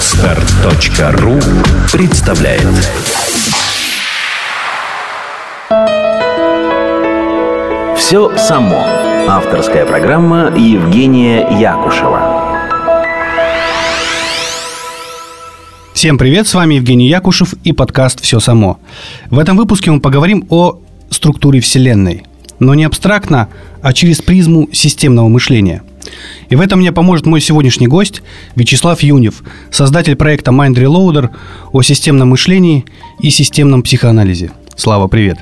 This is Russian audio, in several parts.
Отстар.ру представляет Все само. Авторская программа Евгения Якушева. Всем привет, с вами Евгений Якушев и подкаст «Все само». В этом выпуске мы поговорим о структуре Вселенной, но не абстрактно, а через призму системного мышления – и в этом мне поможет мой сегодняшний гость Вячеслав Юнев, создатель проекта Mind Reloader о системном мышлении и системном психоанализе. Слава, привет.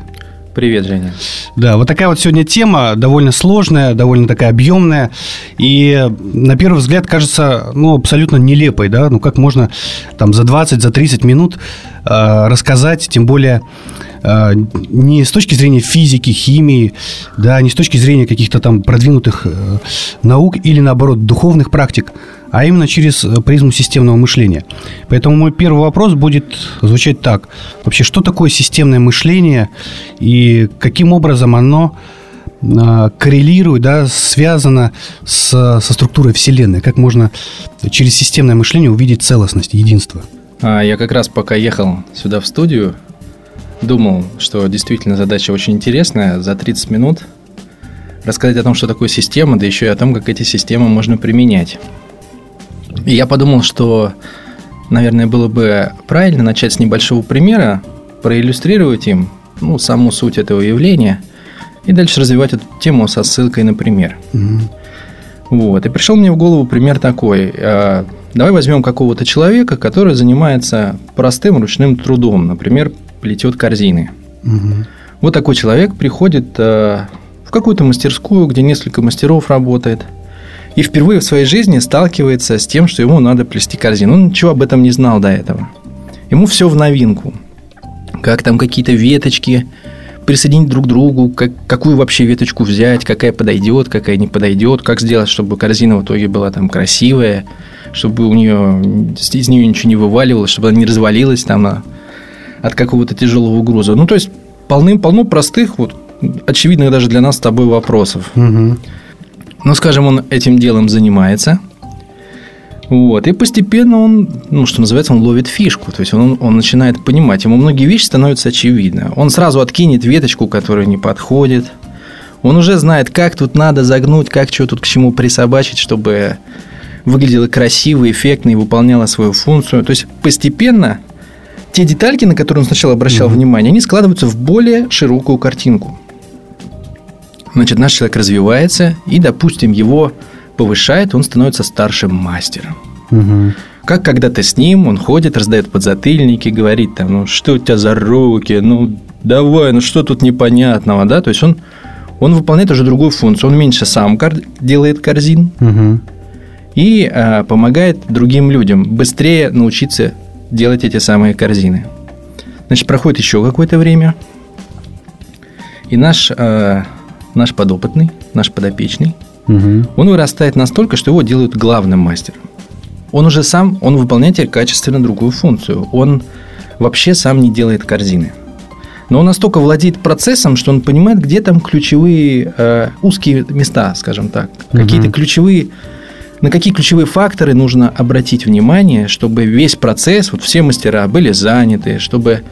Привет, Женя. Да, вот такая вот сегодня тема, довольно сложная, довольно такая объемная, и на первый взгляд кажется, ну, абсолютно нелепой, да, ну, как можно там за 20, за 30 минут э, рассказать, тем более э, не с точки зрения физики, химии, да, не с точки зрения каких-то там продвинутых э, наук или, наоборот, духовных практик, а именно через призму системного мышления. Поэтому мой первый вопрос будет звучать так. Вообще, что такое системное мышление и каким образом оно э, коррелирует, да, связано с, со структурой Вселенной? Как можно через системное мышление увидеть целостность, единство? А, я как раз пока ехал сюда в студию, думал, что действительно задача очень интересная. За 30 минут рассказать о том, что такое система, да еще и о том, как эти системы можно применять. И я подумал, что, наверное, было бы правильно начать с небольшого примера, проиллюстрировать им ну, саму суть этого явления и дальше развивать эту тему со ссылкой на пример. Mm-hmm. Вот. И пришел мне в голову пример такой. А, давай возьмем какого-то человека, который занимается простым ручным трудом, например, плетет корзины. Угу. Вот такой человек приходит э, в какую-то мастерскую, где несколько мастеров работает, и впервые в своей жизни сталкивается с тем, что ему надо плести корзину. Он ничего об этом не знал до этого. Ему все в новинку. Как там какие-то веточки присоединить друг к другу, как, какую вообще веточку взять, какая подойдет, какая не подойдет, как сделать, чтобы корзина в итоге была там красивая, чтобы у нее из нее ничего не вываливалось, чтобы она не развалилась там от какого-то тяжелого груза. Ну, то есть, полным-полно простых, вот, очевидных даже для нас с тобой вопросов. Угу. Ну, скажем, он этим делом занимается. Вот. И постепенно он, ну, что называется, он ловит фишку. То есть он, он начинает понимать. Ему многие вещи становятся очевидны. Он сразу откинет веточку, которая не подходит. Он уже знает, как тут надо загнуть, как что тут к чему присобачить, чтобы выглядело красиво, эффектно и выполняло свою функцию. То есть постепенно те детальки, на которые он сначала обращал mm-hmm. внимание, они складываются в более широкую картинку. Значит, наш человек развивается, и, допустим, его повышает, он становится старшим мастером. Угу. Как когда-то с ним, он ходит, раздает подзатыльники, говорит там, ну что у тебя за руки, ну давай, ну что тут непонятного, да, то есть он, он выполняет уже другую функцию, он меньше сам кор- делает корзин угу. и а, помогает другим людям быстрее научиться делать эти самые корзины. Значит, проходит еще какое-то время, и наш, э, наш подопытный, наш подопечный, угу. он вырастает настолько, что его делают главным мастером. Он уже сам, он выполняет теперь качественно другую функцию. Он вообще сам не делает корзины. Но он настолько владеет процессом, что он понимает, где там ключевые э, узкие места, скажем так, угу. какие-то ключевые на какие ключевые факторы нужно обратить внимание, чтобы весь процесс, вот все мастера были заняты, чтобы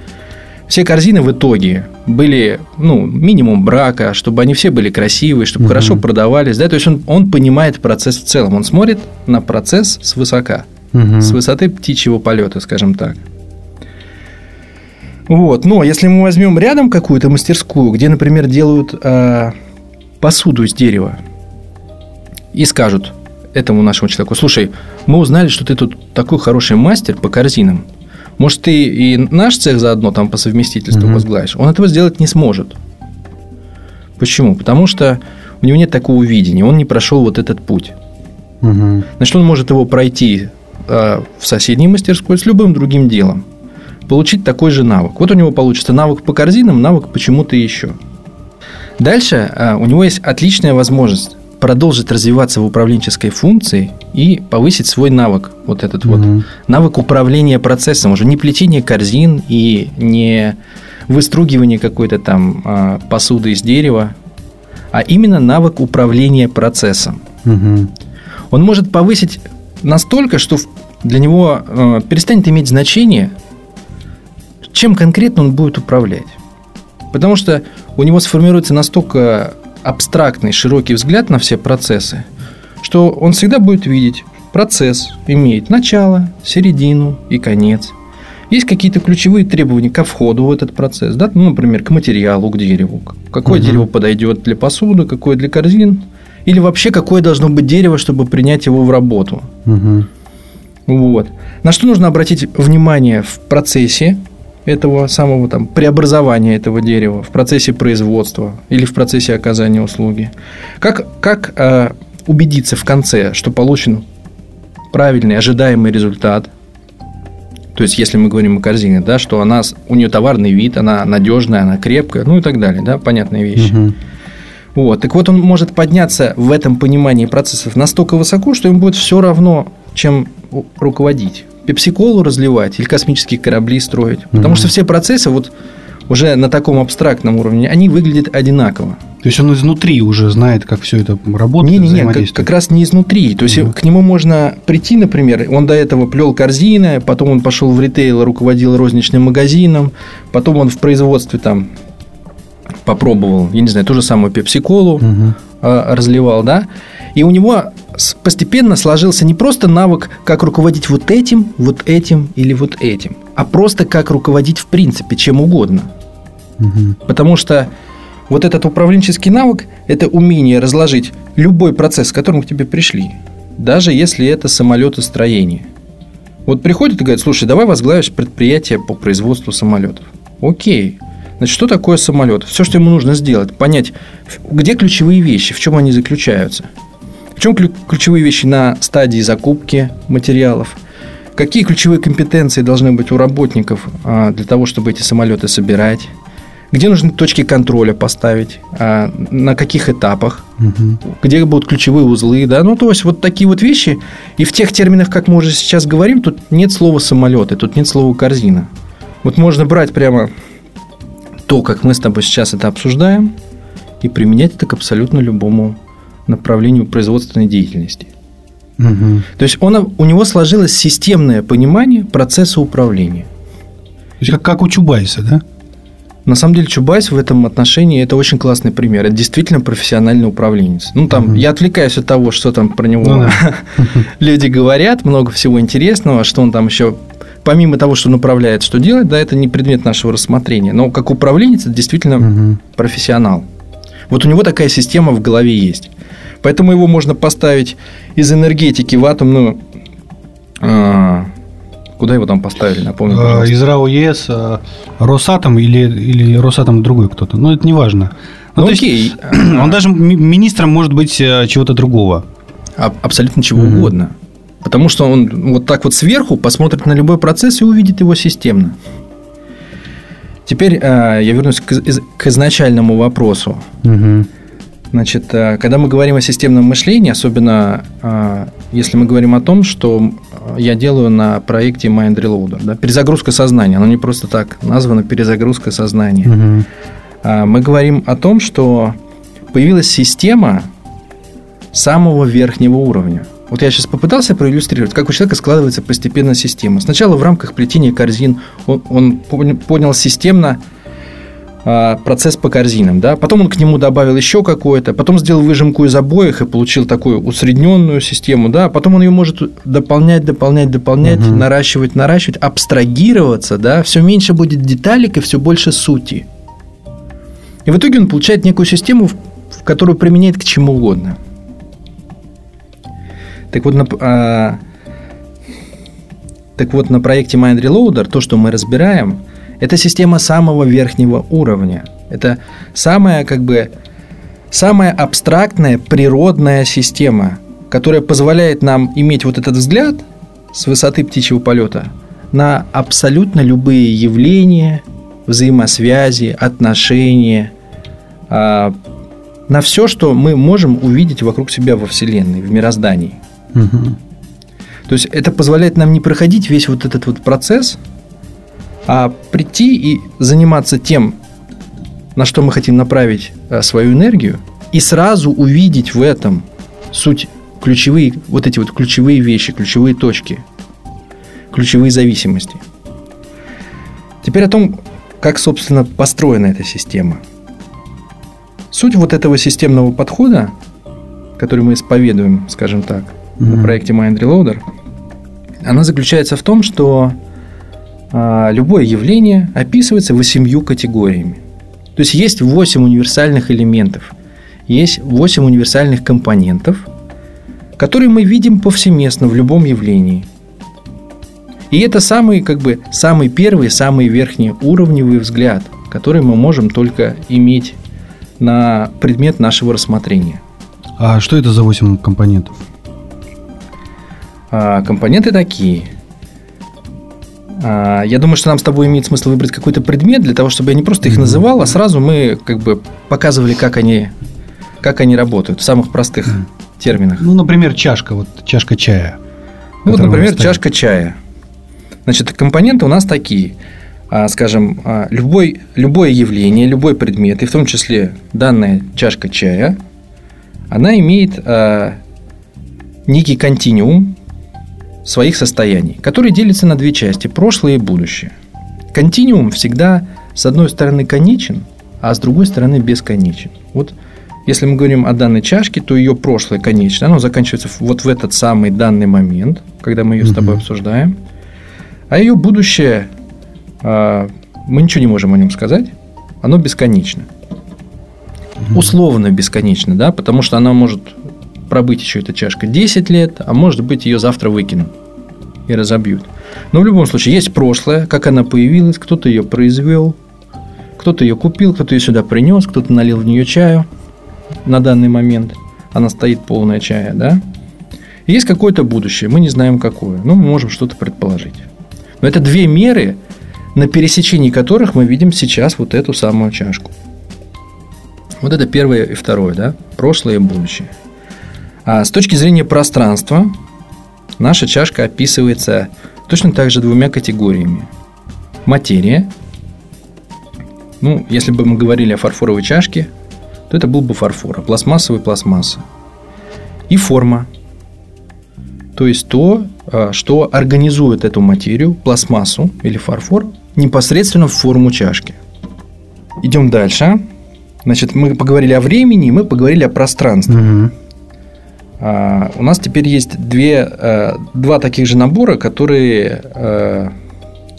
все корзины в итоге были, ну, минимум брака, чтобы они все были красивые, чтобы угу. хорошо продавались, да, то есть он, он понимает процесс в целом, он смотрит на процесс с высока, угу. с высоты птичьего полета, скажем так. Вот, но если мы возьмем рядом какую-то мастерскую, где, например, делают э, посуду из дерева, и скажут, этому нашему человеку, слушай, мы узнали, что ты тут такой хороший мастер по корзинам. Может, ты и наш цех заодно там по совместительству угу. возглавишь? Он этого сделать не сможет. Почему? Потому что у него нет такого видения, он не прошел вот этот путь. Угу. Значит, он может его пройти э, в соседней мастерской с любым другим делом, получить такой же навык. Вот у него получится навык по корзинам, навык почему-то еще. Дальше э, у него есть отличная возможность продолжить развиваться в управленческой функции и повысить свой навык, вот этот угу. вот навык управления процессом, уже не плетение корзин и не выстругивание какой-то там а, посуды из дерева, а именно навык управления процессом. Угу. Он может повысить настолько, что для него э, перестанет иметь значение, чем конкретно он будет управлять. Потому что у него сформируется настолько абстрактный, широкий взгляд на все процессы, что он всегда будет видеть, процесс имеет начало, середину и конец. Есть какие-то ключевые требования ко входу в этот процесс, да? ну, например, к материалу, к дереву. Какое угу. дерево подойдет для посуды, какое для корзин, или вообще какое должно быть дерево, чтобы принять его в работу. Угу. Вот. На что нужно обратить внимание в процессе этого самого там преобразования этого дерева, в процессе производства или в процессе оказания услуги. Как, как э, убедиться в конце, что получен правильный, ожидаемый результат. То есть, если мы говорим о корзине, да, что она, у нее товарный вид, она надежная, она крепкая, ну и так далее, да, понятные вещи. Угу. Вот. Так вот, он может подняться в этом понимании процессов настолько высоко, что ему будет все равно, чем руководить. Пепсиколу разливать или космические корабли строить. Потому угу. что все процессы, вот уже на таком абстрактном уровне, они выглядят одинаково. То есть он изнутри уже знает, как все это работает? Не, не, не, как, как раз не изнутри. То есть угу. к нему можно прийти, например, он до этого плел корзины, потом он пошел в ритейл, руководил розничным магазином, потом он в производстве там попробовал, я не знаю, ту же самую пепси-колу угу. разливал, да, и у него постепенно сложился не просто навык, как руководить вот этим, вот этим или вот этим, а просто как руководить в принципе чем угодно. Угу. Потому что вот этот управленческий навык – это умение разложить любой процесс, с которым к тебе пришли, даже если это самолетостроение. Вот приходит и говорит, слушай, давай возглавишь предприятие по производству самолетов. Окей. Значит, что такое самолет? Все, что ему нужно сделать, понять, где ключевые вещи, в чем они заключаются. В чем ключевые вещи на стадии закупки материалов, какие ключевые компетенции должны быть у работников а, для того, чтобы эти самолеты собирать, где нужны точки контроля поставить, а, на каких этапах, угу. где будут ключевые узлы, да, ну то есть вот такие вот вещи. И в тех терминах, как мы уже сейчас говорим, тут нет слова самолеты, тут нет слова корзина. Вот можно брать прямо то, как мы с тобой сейчас это обсуждаем, и применять это к абсолютно любому направлению производственной деятельности. Угу. То есть он, у него сложилось системное понимание процесса управления. То есть как, как у Чубайса, да? На самом деле Чубайс в этом отношении это очень классный пример. Это действительно профессиональный управленец. Ну, там, угу. я отвлекаюсь от того, что там про него ну, да. люди говорят, много всего интересного, что он там еще помимо того, что он управляет, что делает, да, это не предмет нашего рассмотрения. Но как управленец, это действительно угу. профессионал. Вот у него такая система в голове есть. Поэтому его можно поставить из энергетики в атомную а, Куда его там поставили, напомню, а, пожалуйста. Из РАО ЕС а, Росатом или, или Росатом другой кто-то. Ну, это не важно. Ну, ну, окей. Есть, он даже министром может быть э, чего-то другого. Абсолютно чего угу. угодно. Потому что он вот так вот сверху посмотрит на любой процесс и увидит его системно. Теперь э, я вернусь к, к изначальному вопросу. Угу. Значит, э, когда мы говорим о системном мышлении, особенно э, если мы говорим о том, что я делаю на проекте Mind Reloader, да, перезагрузка сознания, оно не просто так названо перезагрузка сознания. Угу. Мы говорим о том, что появилась система самого верхнего уровня. Вот я сейчас попытался проиллюстрировать, как у человека складывается постепенно система. Сначала в рамках плетения корзин он, он понял системно а, процесс по корзинам, да, потом он к нему добавил еще какое-то, потом сделал выжимку из обоих и получил такую усредненную систему, да, потом он ее может дополнять, дополнять, дополнять, угу. наращивать, наращивать, абстрагироваться, да, все меньше будет деталек и все больше сути. И в итоге он получает некую систему, в которую применяет к чему угодно. Так вот, на, а, так вот, на проекте Mind Reloader то, что мы разбираем – это система самого верхнего уровня. Это самая, как бы, самая абстрактная природная система, которая позволяет нам иметь вот этот взгляд с высоты птичьего полета на абсолютно любые явления, взаимосвязи, отношения, а, на все, что мы можем увидеть вокруг себя во Вселенной, в мироздании. Угу. То есть это позволяет нам не проходить весь вот этот вот процесс – а прийти и заниматься тем, на что мы хотим направить э, свою энергию, и сразу увидеть в этом суть ключевые, вот эти вот ключевые вещи, ключевые точки. ключевые зависимости. Теперь о том, как, собственно, построена эта система. Суть вот этого системного подхода, который мы исповедуем, скажем так, mm-hmm. на проекте Mind Reloader, она заключается в том, что а, любое явление описывается восемью категориями. То есть есть восемь универсальных элементов, есть восемь универсальных компонентов, которые мы видим повсеместно в любом явлении. И это самый, как бы, самый первый, самый верхний уровневый взгляд, который мы можем только иметь на предмет нашего рассмотрения. А что это за восемь компонентов? А, компоненты такие – а, я думаю, что нам с тобой имеет смысл выбрать какой-то предмет для того, чтобы я не просто их называл, а сразу мы как бы показывали, как они, как они работают в самых простых терминах. Ну, например, чашка, вот чашка чая. Ну, вот, например, чашка чая. Значит, компоненты у нас такие. А, скажем, любой, любое явление, любой предмет, и в том числе данная чашка чая, она имеет некий континуум, своих состояний, который делится на две части – прошлое и будущее. Континуум всегда с одной стороны конечен, а с другой стороны бесконечен. Вот если мы говорим о данной чашке, то ее прошлое конечно, оно заканчивается вот в этот самый данный момент, когда мы ее с тобой обсуждаем. А ее будущее, а, мы ничего не можем о нем сказать, оно бесконечно. Условно бесконечно, да, потому что она может пробыть еще эта чашка 10 лет, а может быть ее завтра выкинут и разобьют. Но в любом случае есть прошлое, как она появилась, кто-то ее произвел, кто-то ее купил, кто-то ее сюда принес, кто-то налил в нее чаю на данный момент. Она стоит полная чая, да? И есть какое-то будущее, мы не знаем какое, но мы можем что-то предположить. Но это две меры, на пересечении которых мы видим сейчас вот эту самую чашку. Вот это первое и второе, да? Прошлое и будущее. А с точки зрения пространства, наша чашка описывается точно так же двумя категориями. Материя. Ну, если бы мы говорили о фарфоровой чашке, то это был бы фарфор, а пластмассовый пластмасса. И форма. То есть то, а, что организует эту материю, пластмассу или фарфор, непосредственно в форму чашки. Идем дальше. Значит, мы поговорили о времени, мы поговорили о пространстве. Угу. А, у нас теперь есть две, э, два таких же набора, которые, э,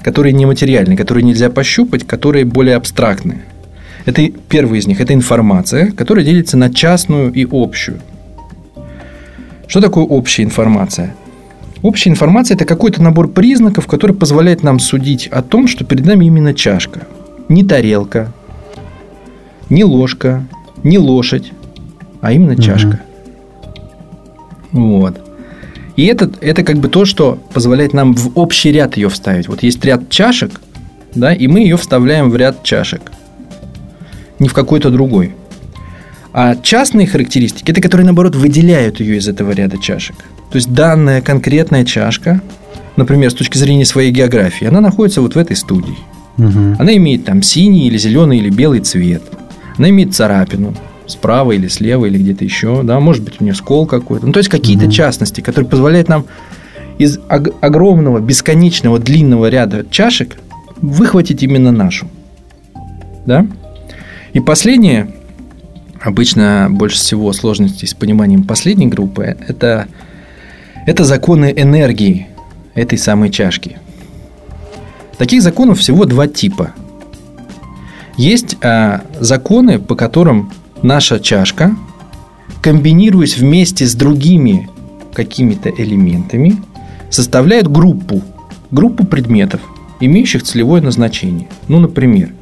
которые нематериальные, которые нельзя пощупать, которые более абстрактные. Это первый из них – это информация, которая делится на частную и общую. Что такое общая информация? Общая информация – это какой-то набор признаков, который позволяет нам судить о том, что перед нами именно чашка. Не тарелка, не ложка, не лошадь, а именно чашка. Вот. И это, это как бы то, что позволяет нам в общий ряд ее вставить. Вот есть ряд чашек, да, и мы ее вставляем в ряд чашек. Не в какой-то другой. А частные характеристики – это которые, наоборот, выделяют ее из этого ряда чашек. То есть, данная конкретная чашка, например, с точки зрения своей географии, она находится вот в этой студии. Угу. Она имеет там синий или зеленый или белый цвет. Она имеет царапину справа или слева или где-то еще, да, может быть у нее скол какой-то, ну то есть какие-то угу. частности, которые позволяют нам из огромного, бесконечного, длинного ряда чашек выхватить именно нашу, да. И последнее, обычно больше всего сложностей с пониманием последней группы, это это законы энергии этой самой чашки. Таких законов всего два типа. Есть а, законы, по которым наша чашка, комбинируясь вместе с другими какими-то элементами, составляет группу, группу предметов, имеющих целевое назначение. Ну, например,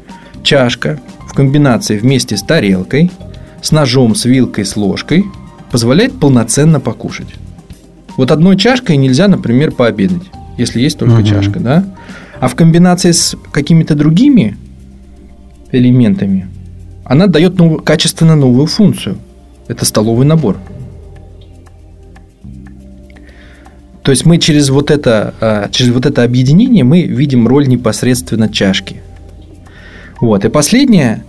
чашка в комбинации вместе с тарелкой, с ножом, с вилкой, с ложкой позволяет полноценно покушать. Вот одной чашкой нельзя, например, пообедать, если есть только угу. чашка, да? А в комбинации с какими-то другими элементами она дает новую, качественно новую функцию. Это столовый набор. То есть мы через вот это, а, через вот это объединение мы видим роль непосредственно чашки. Вот. И последняя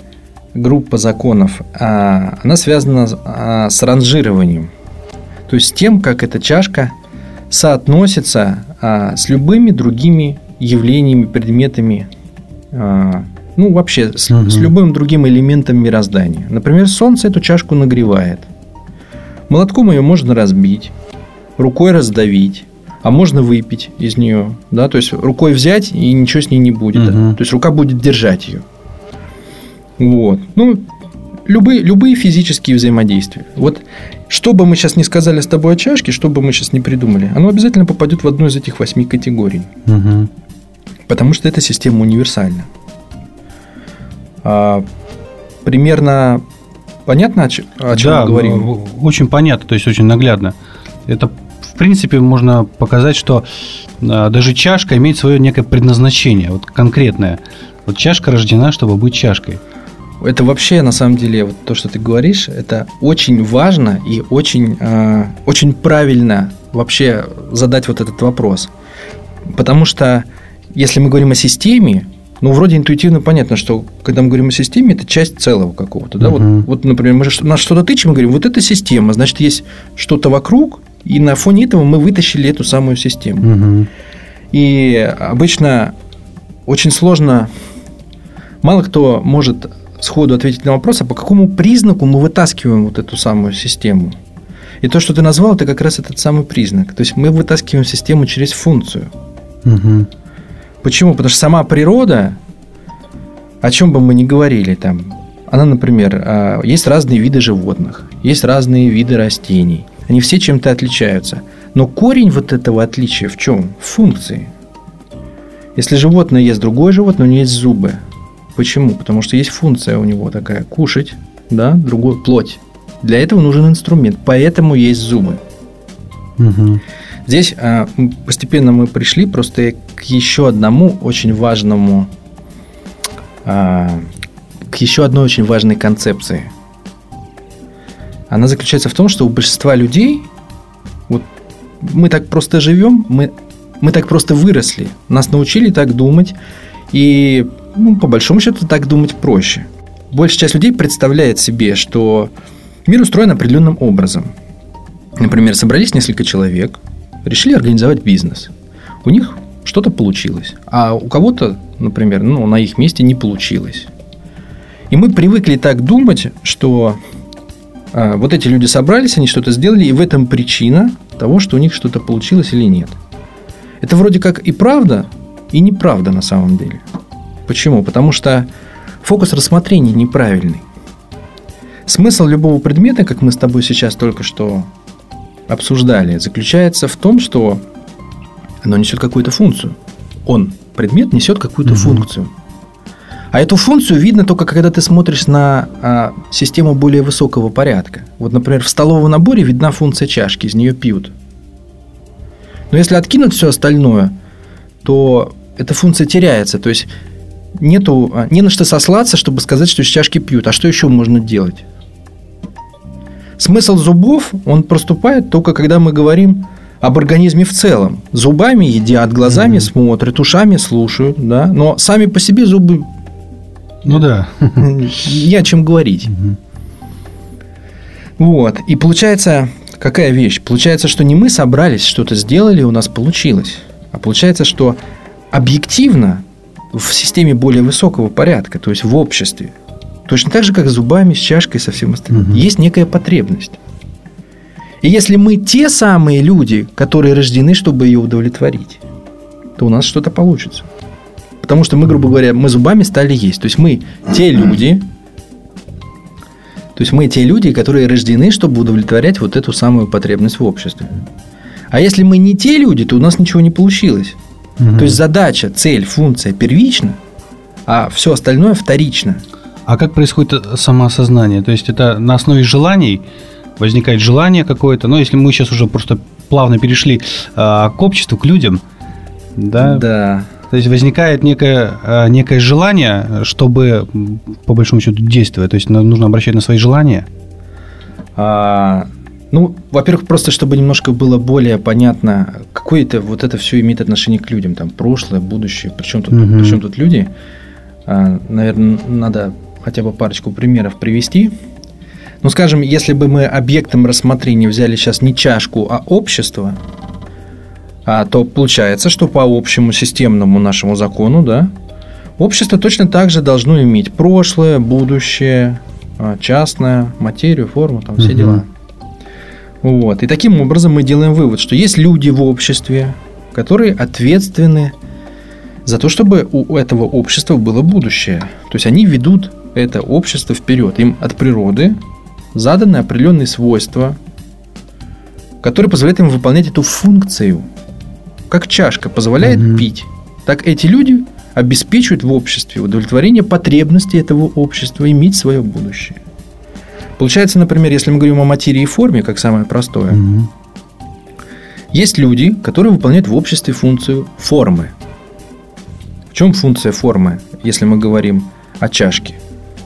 группа законов, а, она связана а, с ранжированием. То есть с тем, как эта чашка соотносится с любыми другими явлениями, предметами, ну, вообще с, Мгм. с любым другим элементом мироздания. Например, солнце эту чашку нагревает. Молотком ее можно разбить, рукой раздавить, а можно выпить из нее. Да? То есть рукой взять и ничего с ней не будет. Мгм. То есть рука будет держать ее. Вот. Ну, любые, любые физические взаимодействия. Вот что бы мы сейчас не сказали с тобой о чашке, что бы мы сейчас не придумали, оно обязательно попадет в одну из этих восьми категорий. Мгм. Потому что эта система универсальна. А, примерно понятно, о, чем да, мы говорим? очень понятно, то есть очень наглядно. Это, в принципе, можно показать, что а, даже чашка имеет свое некое предназначение, вот конкретное. Вот чашка рождена, чтобы быть чашкой. Это вообще, на самом деле, вот то, что ты говоришь, это очень важно и очень, э, очень правильно вообще задать вот этот вопрос. Потому что, если мы говорим о системе, ну, вроде интуитивно понятно, что когда мы говорим о системе, это часть целого какого-то. Да? Мгм. Вот, вот, например, мы же на что-то тычем и говорим, вот это система, значит, есть что-то вокруг, и на фоне этого мы вытащили эту самую систему. Мгм. И обычно очень сложно, мало кто может сходу ответить на вопрос, а по какому признаку мы вытаскиваем вот эту самую систему. И то, что ты назвал, это как раз этот самый признак. То есть мы вытаскиваем систему через функцию. Мгм. Почему? Потому что сама природа, о чем бы мы ни говорили там, она, например, а, есть разные виды животных, есть разные виды растений. Они все чем-то отличаются. Но корень вот этого отличия в чем? В функции. Если животное ест другое животное, у него есть зубы. Почему? Потому что есть функция у него такая – кушать, да, другую плоть. Для этого нужен инструмент, поэтому есть зубы. Мгм. Здесь а, постепенно мы пришли просто к еще одному очень важному, а, к еще одной очень важной концепции. Она заключается в том, что у большинства людей, вот мы так просто живем, мы, мы так просто выросли, нас научили так думать, и ну, по большому счету так думать проще. Большая часть людей представляет себе, что мир устроен определенным образом. Например, собрались несколько человек, решили организовать бизнес. У них что-то получилось, а у кого-то, например, ну, на их месте не получилось. И мы привыкли так думать, что а, вот эти люди собрались, они что-то сделали, и в этом причина того, что у них что-то получилось или нет. Это вроде как и правда, и неправда на самом деле. Почему? Потому что фокус рассмотрения неправильный. Смысл любого предмета, как мы с тобой сейчас только что обсуждали, заключается в том, что оно несет какую-то функцию. Он, предмет, несет какую-то Мгм. функцию. А эту функцию видно только когда ты смотришь на а, систему более высокого порядка. Вот, например, в столовом наборе видна функция чашки, из нее пьют. Но если откинуть все остальное, то эта функция теряется. То есть нету, а, не на что сослаться, чтобы сказать, что из чашки пьют. А что еще можно делать? Смысл зубов, он проступает только когда мы говорим об организме в целом. Зубами едят, глазами Мгм. смотрят, ушами слушают, да. Но сами по себе зубы Ну да. не о чем говорить. Вот. И получается, какая вещь? Получается, что не мы собрались, что-то сделали, у нас получилось. А получается, что объективно в системе более высокого порядка, то есть в обществе, точно так же, как с зубами, с чашкой, со всем остальным, Мгм. есть некая потребность. И если мы те самые люди, которые рождены, чтобы ее удовлетворить, то у нас что-то получится. Потому что мы, грубо говоря, мы зубами стали есть. То есть мы те люди, то есть мы те люди, которые рождены, чтобы удовлетворять вот эту самую потребность в обществе. А если мы не те люди, то у нас ничего не получилось. Мгм. То есть задача, цель, функция первична, а все остальное вторично. А как происходит э, самоосознание? То есть это на основе желаний возникает желание какое-то. Но если мы сейчас уже просто плавно перешли а, к обществу, к людям, да, Да. то есть возникает некое, а, некое желание, чтобы по большому счету действовать. То есть нужно обращать на свои желания. А, ну, во-первых, просто чтобы немножко было более понятно, какое это вот это все имеет отношение к людям, там прошлое, будущее, причем тут, Мгм. причем тут люди. А, наверное, надо хотя бы парочку примеров привести. Ну, скажем, если бы мы объектом рассмотрения взяли сейчас не чашку, а общество, а, то получается, что по общему системному нашему закону, да, общество точно так же должно иметь прошлое, будущее, а, частное, материю, форму, там все Мгм. дела. Вот. И таким образом мы делаем вывод, что есть люди в обществе, которые ответственны за то, чтобы у этого общества было будущее. То есть они ведут это общество вперед. Им от природы заданы определенные свойства, которые позволяют им выполнять эту функцию. Как чашка позволяет Мгм. пить, так эти люди обеспечивают в обществе удовлетворение потребностей этого общества иметь свое будущее. Получается, например, если мы говорим о материи и форме, как самое простое, Мгм. есть люди, которые выполняют в обществе функцию формы. В чем функция формы, если мы говорим о чашке?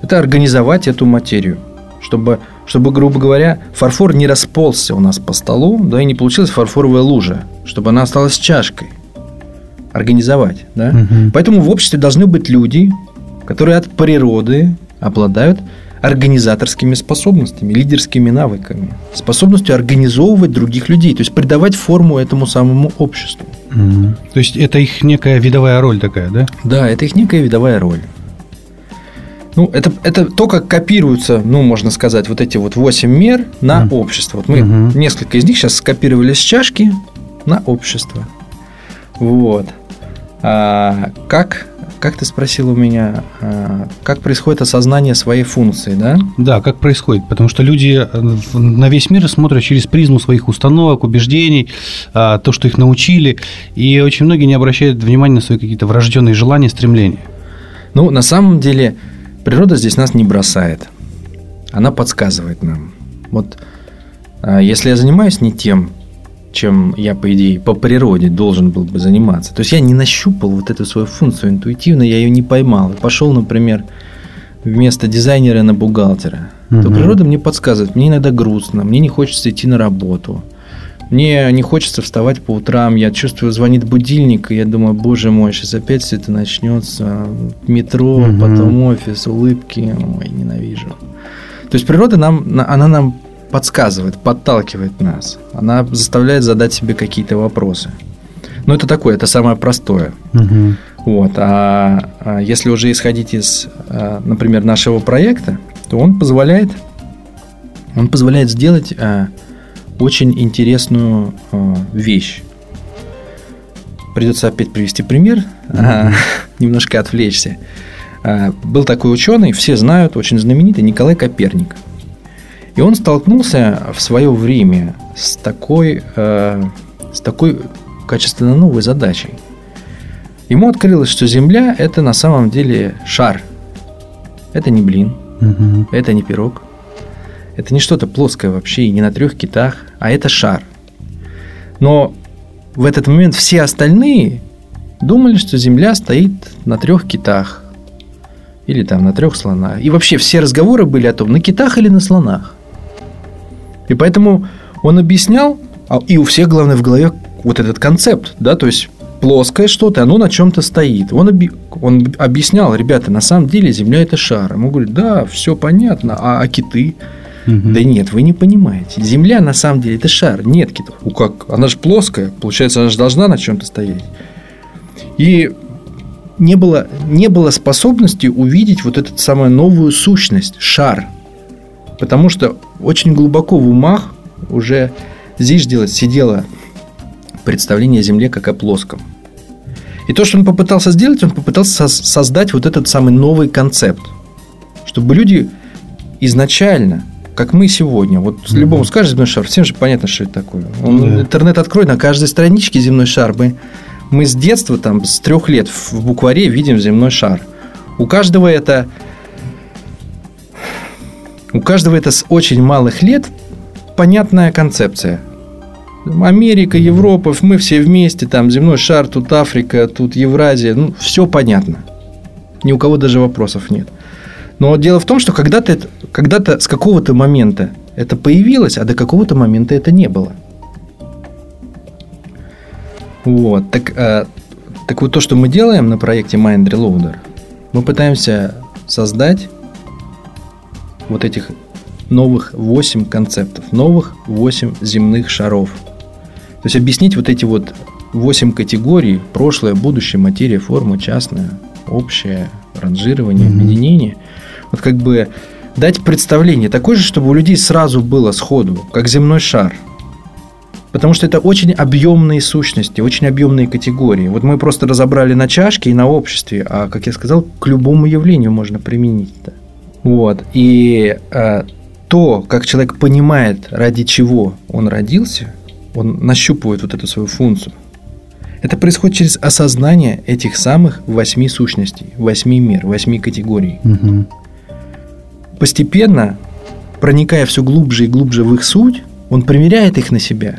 Это организовать эту материю, чтобы, чтобы, грубо говоря, фарфор не расползся у нас по столу, да, и не получилась фарфоровая лужа, чтобы она осталась чашкой. Организовать, да? Мгм. Поэтому в обществе должны быть люди, которые от природы обладают организаторскими способностями, лидерскими навыками, способностью организовывать других людей, то есть придавать форму этому самому обществу. Мгм. То есть это их некая видовая роль такая, да? Да, это их некая видовая роль. Ну, это, это то, как копируются, ну, можно сказать, вот эти вот 8 мер на Мгм. общество. Вот мы Мгм. несколько из них сейчас скопировали с чашки на общество. Вот. А, как, как ты спросил у меня, а, как происходит осознание своей функции, да? Да, как происходит? Потому что люди э, на весь мир смотрят через призму своих установок, убеждений, а, то, что их научили, и очень многие не обращают внимания на свои какие-то врожденные желания, стремления. Ну, на самом деле, природа здесь нас не бросает. Она подсказывает нам. Вот а, если я занимаюсь не тем, чем я, по идее, по природе должен был бы заниматься, то есть я не нащупал вот эту свою функцию интуитивно, я ее не поймал. Пошел, например, вместо дизайнера на бухгалтера, то Мгм. природа мне подсказывает, мне иногда грустно, мне не хочется идти на работу. Мне не хочется вставать по утрам, я чувствую, звонит будильник, и я думаю, боже мой, сейчас опять все это начнется. Метро, Мгм. потом офис, улыбки, ой, ненавижу. То есть природа нам, на- она нам подсказывает, подталкивает нас. Она заставляет задать себе какие-то вопросы. Но это такое, это самое простое. Мгм. Вот. А, а если уже исходить из, а, например, нашего проекта, то он позволяет, он позволяет сделать а, очень интересную а, вещь. Придется опять привести пример, а, немножко отвлечься. А, Был такой ученый, все знают, очень знаменитый, Николай Коперник. И он столкнулся в свое время с такой, э, с такой качественно новой задачей. Ему открылось, что Земля – это на самом деле шар. Это не блин, Мгм. это не пирог. Это не что-то плоское вообще, и не на трех китах, а это шар. Но в этот момент все остальные думали, что Земля стоит на трех китах. Или там на трех слонах. И вообще все разговоры были о том, на китах или на слонах. И поэтому он объяснял, а- и у всех, главное, в голове вот этот концепт, да, то есть плоское что-то, оно на чем-то стоит. Он, оби- он объяснял, ребята, на самом деле Земля это шар. Ему говорят, да, все понятно, а, а киты? Мгм. Да нет, вы не понимаете. Земля на самом деле это шар. Нет китов. Ну как? Она же плоская. Получается, она же должна на чем-то стоять. И не было, не было способности увидеть вот эту самую новую сущность, шар. Потому что очень глубоко в умах уже здесь делать сидело представление о Земле как о плоском. И то, что он попытался сделать, он попытался создать вот этот самый новый концепт. Чтобы люди изначально, как мы сегодня, вот с Мгм. любому скажешь земной шар, всем же понятно, что это такое. Он, Да. Интернет открой, на каждой страничке земной шар. Мы, мы с детства, там, с трех лет в букваре видим земной шар. У каждого это... У каждого это с очень малых лет понятная концепция. Америка, Европа, мы все вместе, там земной шар, тут Африка, тут Евразия, ну, все понятно. Ни у кого даже вопросов нет. Но дело в том, что когда-то, когда-то с какого-то момента это появилось, а до какого-то момента это не было. Вот. Так, э, так вот то, что мы делаем на проекте Mind Reloader, мы пытаемся создать вот этих новых 8 концептов, новых 8 земных шаров. То есть объяснить вот эти вот восемь категорий. Прошлое, будущее, материя, форма, частное, общее, ранжирование, Мгм. объединение. Вот как бы дать представление такое же, чтобы у людей сразу было сходу, как земной шар. Потому что это очень объемные сущности, очень объемные категории. Вот мы просто разобрали на чашке и на обществе, а, как я сказал, к любому явлению можно применить это. Вот. И э, то, как человек понимает, ради чего он родился, он нащупывает вот эту свою функцию. Это происходит через осознание этих самых восьми сущностей, восьми мер, восьми категорий. Мгм. Постепенно, проникая все глубже и глубже в их суть, он примеряет их на себя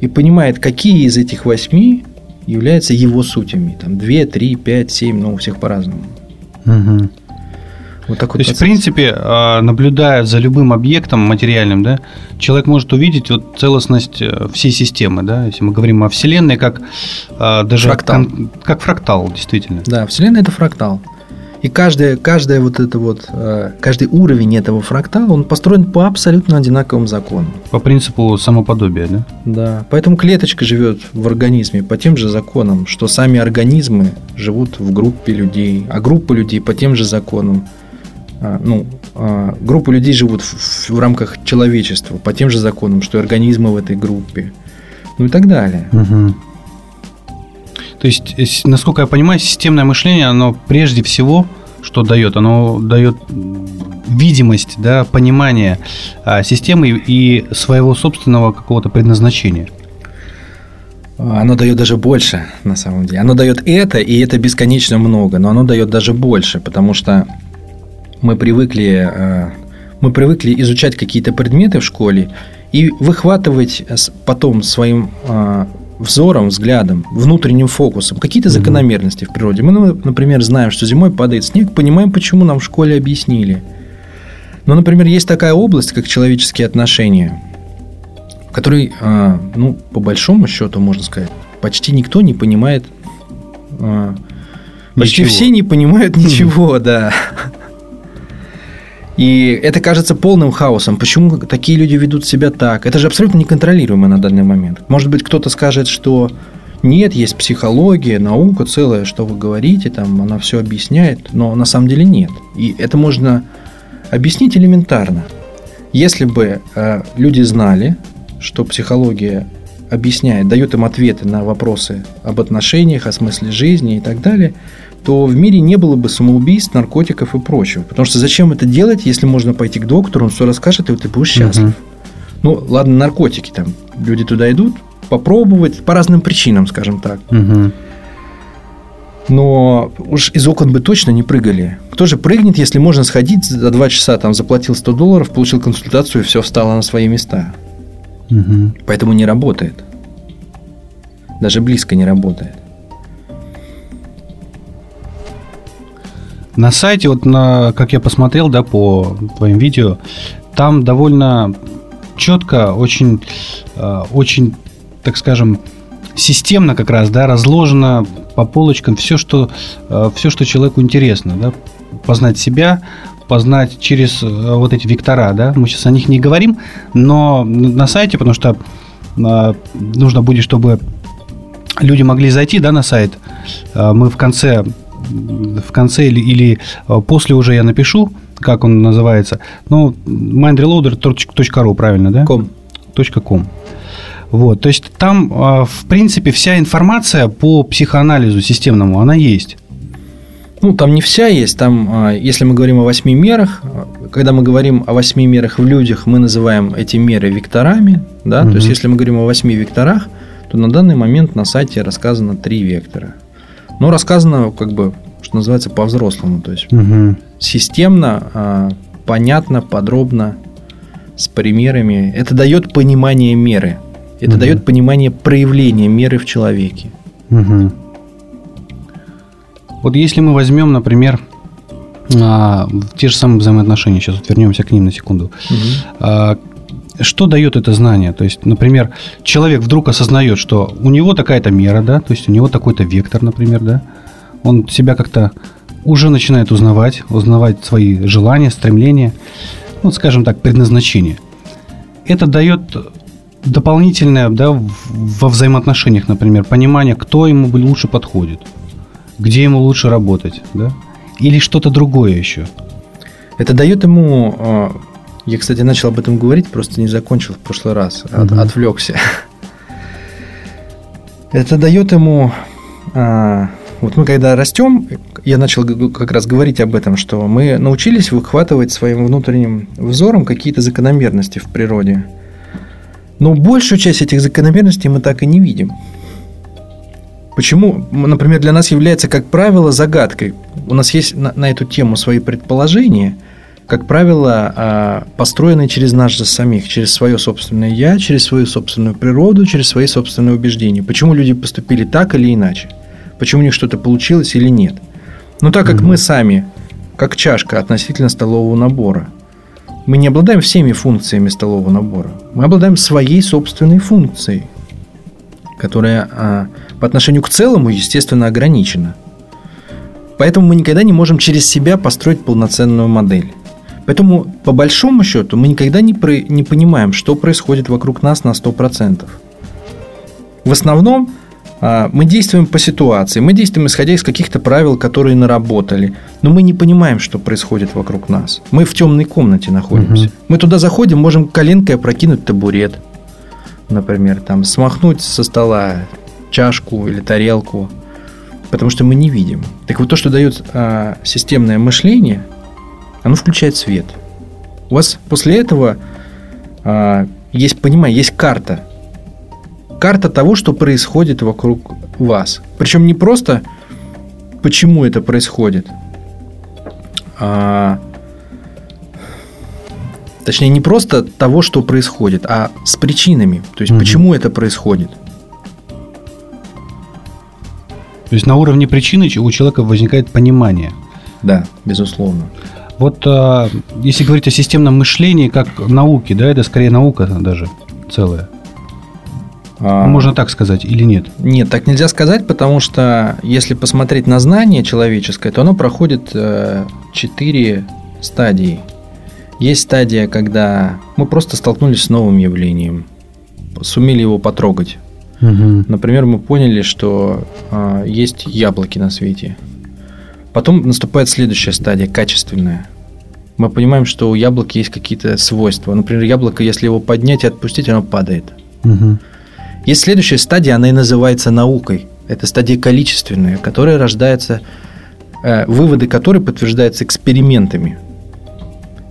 и понимает, какие из этих восьми являются его сутями. Там две, три, пять, семь, ну, у всех по-разному. Мгм. Вот такой То есть, в процесс. принципе, а, наблюдая за любым объектом материальным, да, человек может увидеть вот целостность э, всей системы, да, если мы говорим о Вселенной, как а, даже Фрактал. кон- как фрактал, действительно. Да, Вселенная это фрактал. И каждая, каждая вот это вот, э, каждый уровень этого фрактала, он построен по абсолютно одинаковым законам. По принципу самоподобия, да? Да, поэтому клеточка живет в организме по тем же законам, что сами организмы живут в группе людей, а группа людей по тем же законам. А, ну, а, группа людей живут в, в рамках человечества по тем же законам, что и организмы в этой группе. Ну и так далее. Мгм. То есть, э, насколько я понимаю, системное мышление, оно прежде всего, что дает, оно дает видимость, да, понимание а, системы и своего собственного какого-то предназначения. А, Оно дает даже больше, на самом деле. Оно дает это, и это бесконечно много, но оно дает даже больше, потому что мы привыкли, э, мы привыкли изучать какие-то предметы в школе и выхватывать потом своим э, взором, взглядом, внутренним фокусом какие-то Мгм. закономерности в природе. Мы, ну, например, знаем, что зимой падает снег, понимаем, почему нам в школе объяснили. Но, например, есть такая область, как человеческие отношения, в которой, э, ну, по большому счету, можно сказать, почти никто не понимает. э, Почти Ничего. все не понимают ничего, да. И это кажется полным хаосом. Почему такие люди ведут себя так? Это же абсолютно неконтролируемо на данный момент. Может быть, кто-то скажет, что нет, есть психология, наука целая, что вы говорите, там она все объясняет, но на самом деле нет. И это можно объяснить элементарно. Если бы э, люди знали, что психология объясняет, дает им ответы на вопросы об отношениях, о смысле жизни и так далее, то в мире не было бы самоубийств, наркотиков и прочего. Потому что зачем это делать, если можно пойти к доктору, он все расскажет, и ты будешь счастлив. Мгм. Ну, ладно, наркотики там. Люди туда идут, попробовать по разным причинам, скажем так. Мгм. Но уж из окон бы точно не прыгали. Кто же прыгнет, если можно сходить за два часа, там заплатил 100 долларов, получил консультацию, и все встало на свои места. Мгм. Поэтому не работает. Даже близко не работает. На сайте, вот на, как я посмотрел, да, по твоим видео, там довольно четко, очень, э, очень, так скажем, системно как раз, да, разложено по полочкам все, что, э, все, что человеку интересно, да, познать себя, познать через э, вот эти вектора, да, мы сейчас о них не говорим, но на сайте, потому что нужно будет, чтобы люди могли зайти, да, на сайт, мы в конце в конце или, или э, после уже я напишу, как он называется. Ну, mindreloader.ru, правильно, да? Ком. .com. Вот, то есть там, э, в принципе, вся информация по психоанализу системному, она есть. Ну, там не вся есть. Там, а, если мы говорим о восьми мерах, а, когда мы говорим о восьми мерах в людях, мы называем эти меры векторами. Да? Мгм. То есть, если мы говорим о восьми векторах, то на данный момент на сайте рассказано три вектора. Но рассказано, как бы, что называется, по-взрослому. То есть, Мгм. системно, а, понятно, подробно, с примерами. Это дает понимание меры. Это Мгм. дает понимание проявления меры в человеке. Мгм. Вот если мы возьмем, например, а, те же самые взаимоотношения, сейчас вот вернемся к ним на секунду. А, Что дает это знание? То есть, например, человек вдруг осознает, что у него такая-то мера, да, то есть у него такой-то вектор, например, да, он себя как-то уже начинает узнавать, узнавать свои желания, стремления, ну, скажем так, предназначение. Это дает дополнительное да, во взаимоотношениях, например, понимание, кто ему лучше подходит, где ему лучше работать, да? Или что-то другое еще? Это дает ему... А, я, кстати, начал об этом говорить, просто не закончил в прошлый раз, от, угу. отвлекся. Это дает ему... А, вот мы когда растем, я начал как раз говорить об этом, что мы научились выхватывать своим внутренним взором какие-то закономерности в природе. Но большую часть этих закономерностей мы так и не видим. Почему, например, для нас является, как правило, загадкой. У нас есть на, на эту тему свои предположения, как правило, а, построенные через нас же самих, через свое собственное я, через свою собственную природу, через свои собственные убеждения. Почему люди поступили так или иначе? Почему у них что-то получилось или нет? Но так как mm-hmm. мы сами, как чашка относительно столового набора – мы не обладаем всеми функциями столового набора. Мы обладаем своей собственной функцией, которая а, по отношению к целому, естественно, ограничена. Поэтому мы никогда не можем через себя построить полноценную модель. Поэтому, по большому счету, мы никогда не, про, не понимаем, что происходит вокруг нас на 100%. В основном а, мы действуем по ситуации, мы действуем исходя из каких-то правил, которые наработали, но мы не понимаем, что происходит вокруг нас. Мы в темной комнате находимся. Угу. Мы туда заходим, можем коленкой опрокинуть табурет, например, там смахнуть со стола чашку или тарелку, потому что мы не видим. Так вот то, что дает а, системное мышление, оно включает свет. У вас после этого а, есть понимание, есть карта карта того, что происходит вокруг вас. Причем не просто почему это происходит, а, точнее не просто того, что происходит, а с причинами. То есть угу. почему это происходит. То есть на уровне причины у человека возникает понимание. Да, безусловно. Вот а, если говорить о системном мышлении как науке, да, это скорее наука даже целая. А, Можно так сказать или нет? Нет, так нельзя сказать, потому что если посмотреть на знание человеческое, то оно проходит э, четыре стадии. Есть стадия, когда мы просто столкнулись с новым явлением, сумели его потрогать. Угу. Например, мы поняли, что э, есть яблоки на свете. Потом наступает следующая стадия, качественная. Мы понимаем, что у яблока есть какие-то свойства. Например, яблоко, если его поднять и отпустить, оно падает. Угу. Есть следующая стадия, она и называется наукой. Это стадия количественная, которая рождается, э, выводы которой подтверждаются экспериментами.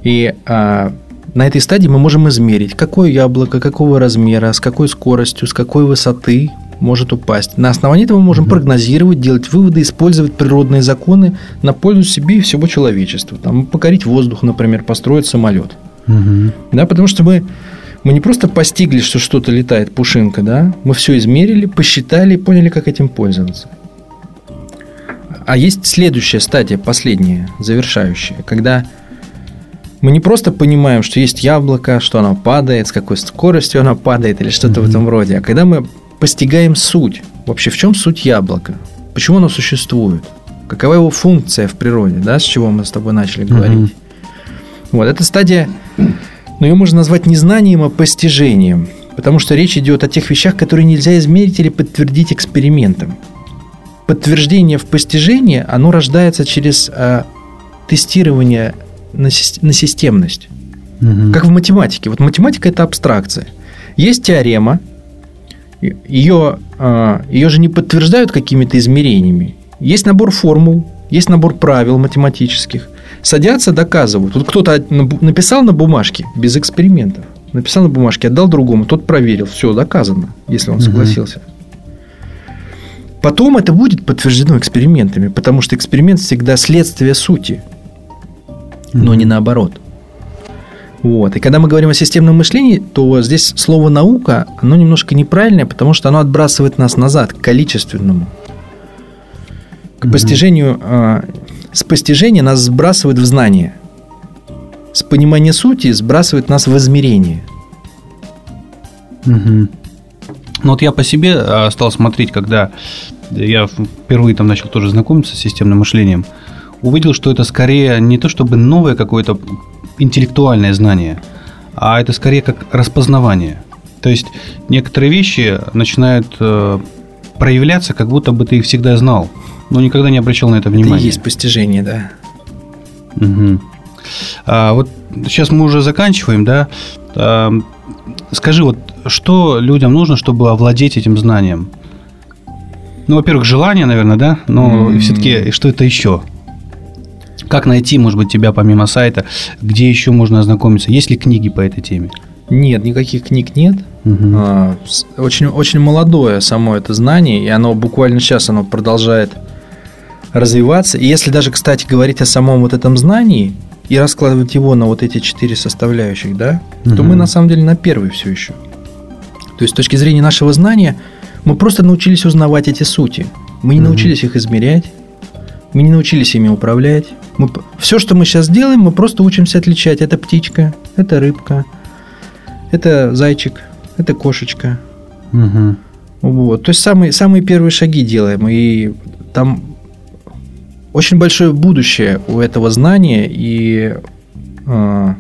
И э, на этой стадии мы можем измерить, какое яблоко, какого размера, с какой скоростью, с какой высоты может упасть. На основании этого мы можем угу. прогнозировать, делать выводы, использовать природные законы на пользу себе и всего человечества. Там, покорить воздух, например, построить самолет. Угу. Да, потому что мы мы не просто постигли, что что-то летает, пушинка, да? Мы все измерили, посчитали и поняли, как этим пользоваться. А есть следующая стадия, последняя, завершающая, когда мы не просто понимаем, что есть яблоко, что оно падает, с какой скоростью оно падает или что-то mm-hmm. в этом роде, а когда мы постигаем суть. Вообще, в чем суть яблока? Почему оно существует? Какова его функция в природе, да, с чего мы с тобой начали говорить? Mm-hmm. Вот, эта стадия но ее можно назвать не знанием, а постижением, потому что речь идет о тех вещах, которые нельзя измерить или подтвердить экспериментом. Подтверждение в постижении, оно рождается через э, тестирование на, на системность. Угу. Как в математике. Вот математика – это абстракция. Есть теорема, ее, э, ее же не подтверждают какими-то измерениями. Есть набор формул, есть набор правил математических садятся, доказывают. Вот кто-то написал на бумажке без экспериментов. Написал на бумажке, отдал другому, тот проверил, все доказано, если он согласился. Потом это будет подтверждено экспериментами, потому что эксперимент всегда следствие сути, но не наоборот. Вот. И когда мы говорим о системном мышлении, то здесь слово наука, оно немножко неправильное, потому что оно отбрасывает нас назад к количественному, к постижению а, с постижения нас сбрасывает в знание. С понимания сути сбрасывает нас в измерение. Угу. Ну вот я по себе а, стал смотреть, когда я впервые там начал тоже знакомиться с системным мышлением, увидел, что это скорее не то чтобы новое какое-то интеллектуальное знание, а это скорее как распознавание. То есть некоторые вещи начинают э, проявляться, как будто бы ты их всегда знал, но никогда не обращал на это внимания. Это и есть постижение, да. Угу. А, вот сейчас мы уже заканчиваем, да? А, скажи, вот что людям нужно, чтобы овладеть этим знанием? Ну, во-первых, желание, наверное, да, но mm-hmm. все-таки что это еще? Как найти, может быть, тебя помимо сайта? Где еще можно ознакомиться? Есть ли книги по этой теме? Нет, никаких книг нет. Угу. Очень, очень молодое само это знание, и оно буквально сейчас оно продолжает развиваться. И если даже, кстати, говорить о самом вот этом знании и раскладывать его на вот эти четыре составляющих, да, угу. то мы на самом деле на первый все еще. То есть с точки зрения нашего знания мы просто научились узнавать эти сути. Мы не угу. научились их измерять, мы не научились ими управлять. Мы, все, что мы сейчас делаем, мы просто учимся отличать. Это птичка, это рыбка, это зайчик, это кошечка. Угу. Вот. То есть самые, самые первые шаги делаем. И там очень большое будущее у этого знания и э,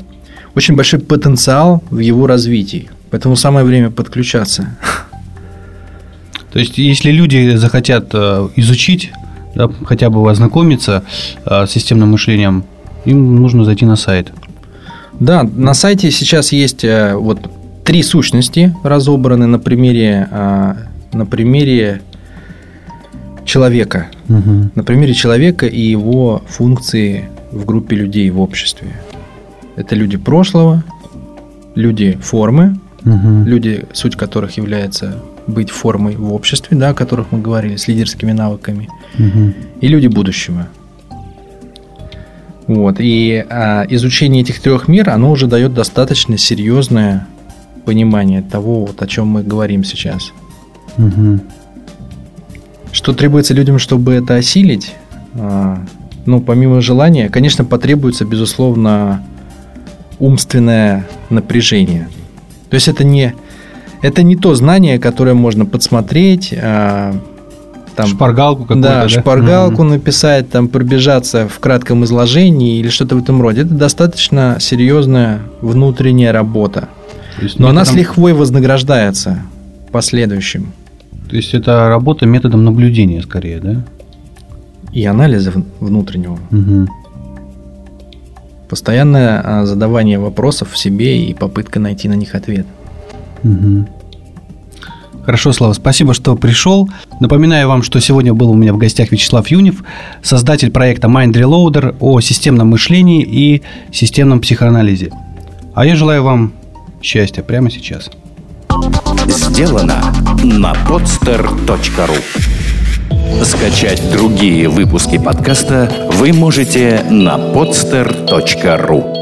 очень большой потенциал в его развитии. Поэтому самое время подключаться. То есть, если люди захотят э, изучить, да, хотя бы ознакомиться э, с системным мышлением, им нужно зайти на сайт. Да, на сайте сейчас есть э, вот три сущности разобраны на примере, на примере человека. Угу. На примере человека и его функции в группе людей в обществе. Это люди прошлого, люди формы, угу. люди, суть которых является быть формой в обществе, да, о которых мы говорили, с лидерскими навыками, угу. и люди будущего. Вот. И а, изучение этих трех мир, оно уже дает достаточно серьезное понимание того, вот, о чем мы говорим сейчас. Угу. Что требуется людям, чтобы это осилить? А, ну, помимо желания, конечно, потребуется, безусловно, умственное напряжение. То есть это не, это не то знание, которое можно подсмотреть, а, там, шпаргалку какую-то, да, да? шпаргалку угу. написать, там пробежаться в кратком изложении или что-то в этом роде. Это достаточно серьезная внутренняя работа. Но она с лихвой вознаграждается последующим. То есть это работа методом наблюдения скорее, да? И анализа внутреннего. Угу. Постоянное а, задавание вопросов в себе и попытка найти на них ответ. Угу. Хорошо, Слава, спасибо, что пришел. Напоминаю вам, что сегодня был у меня в гостях Вячеслав Юнев, создатель проекта Mind Reloader о системном мышлении и системном психоанализе. А я желаю вам счастья прямо сейчас. Сделано на podster.ru Скачать другие выпуски подкаста вы можете на podster.ru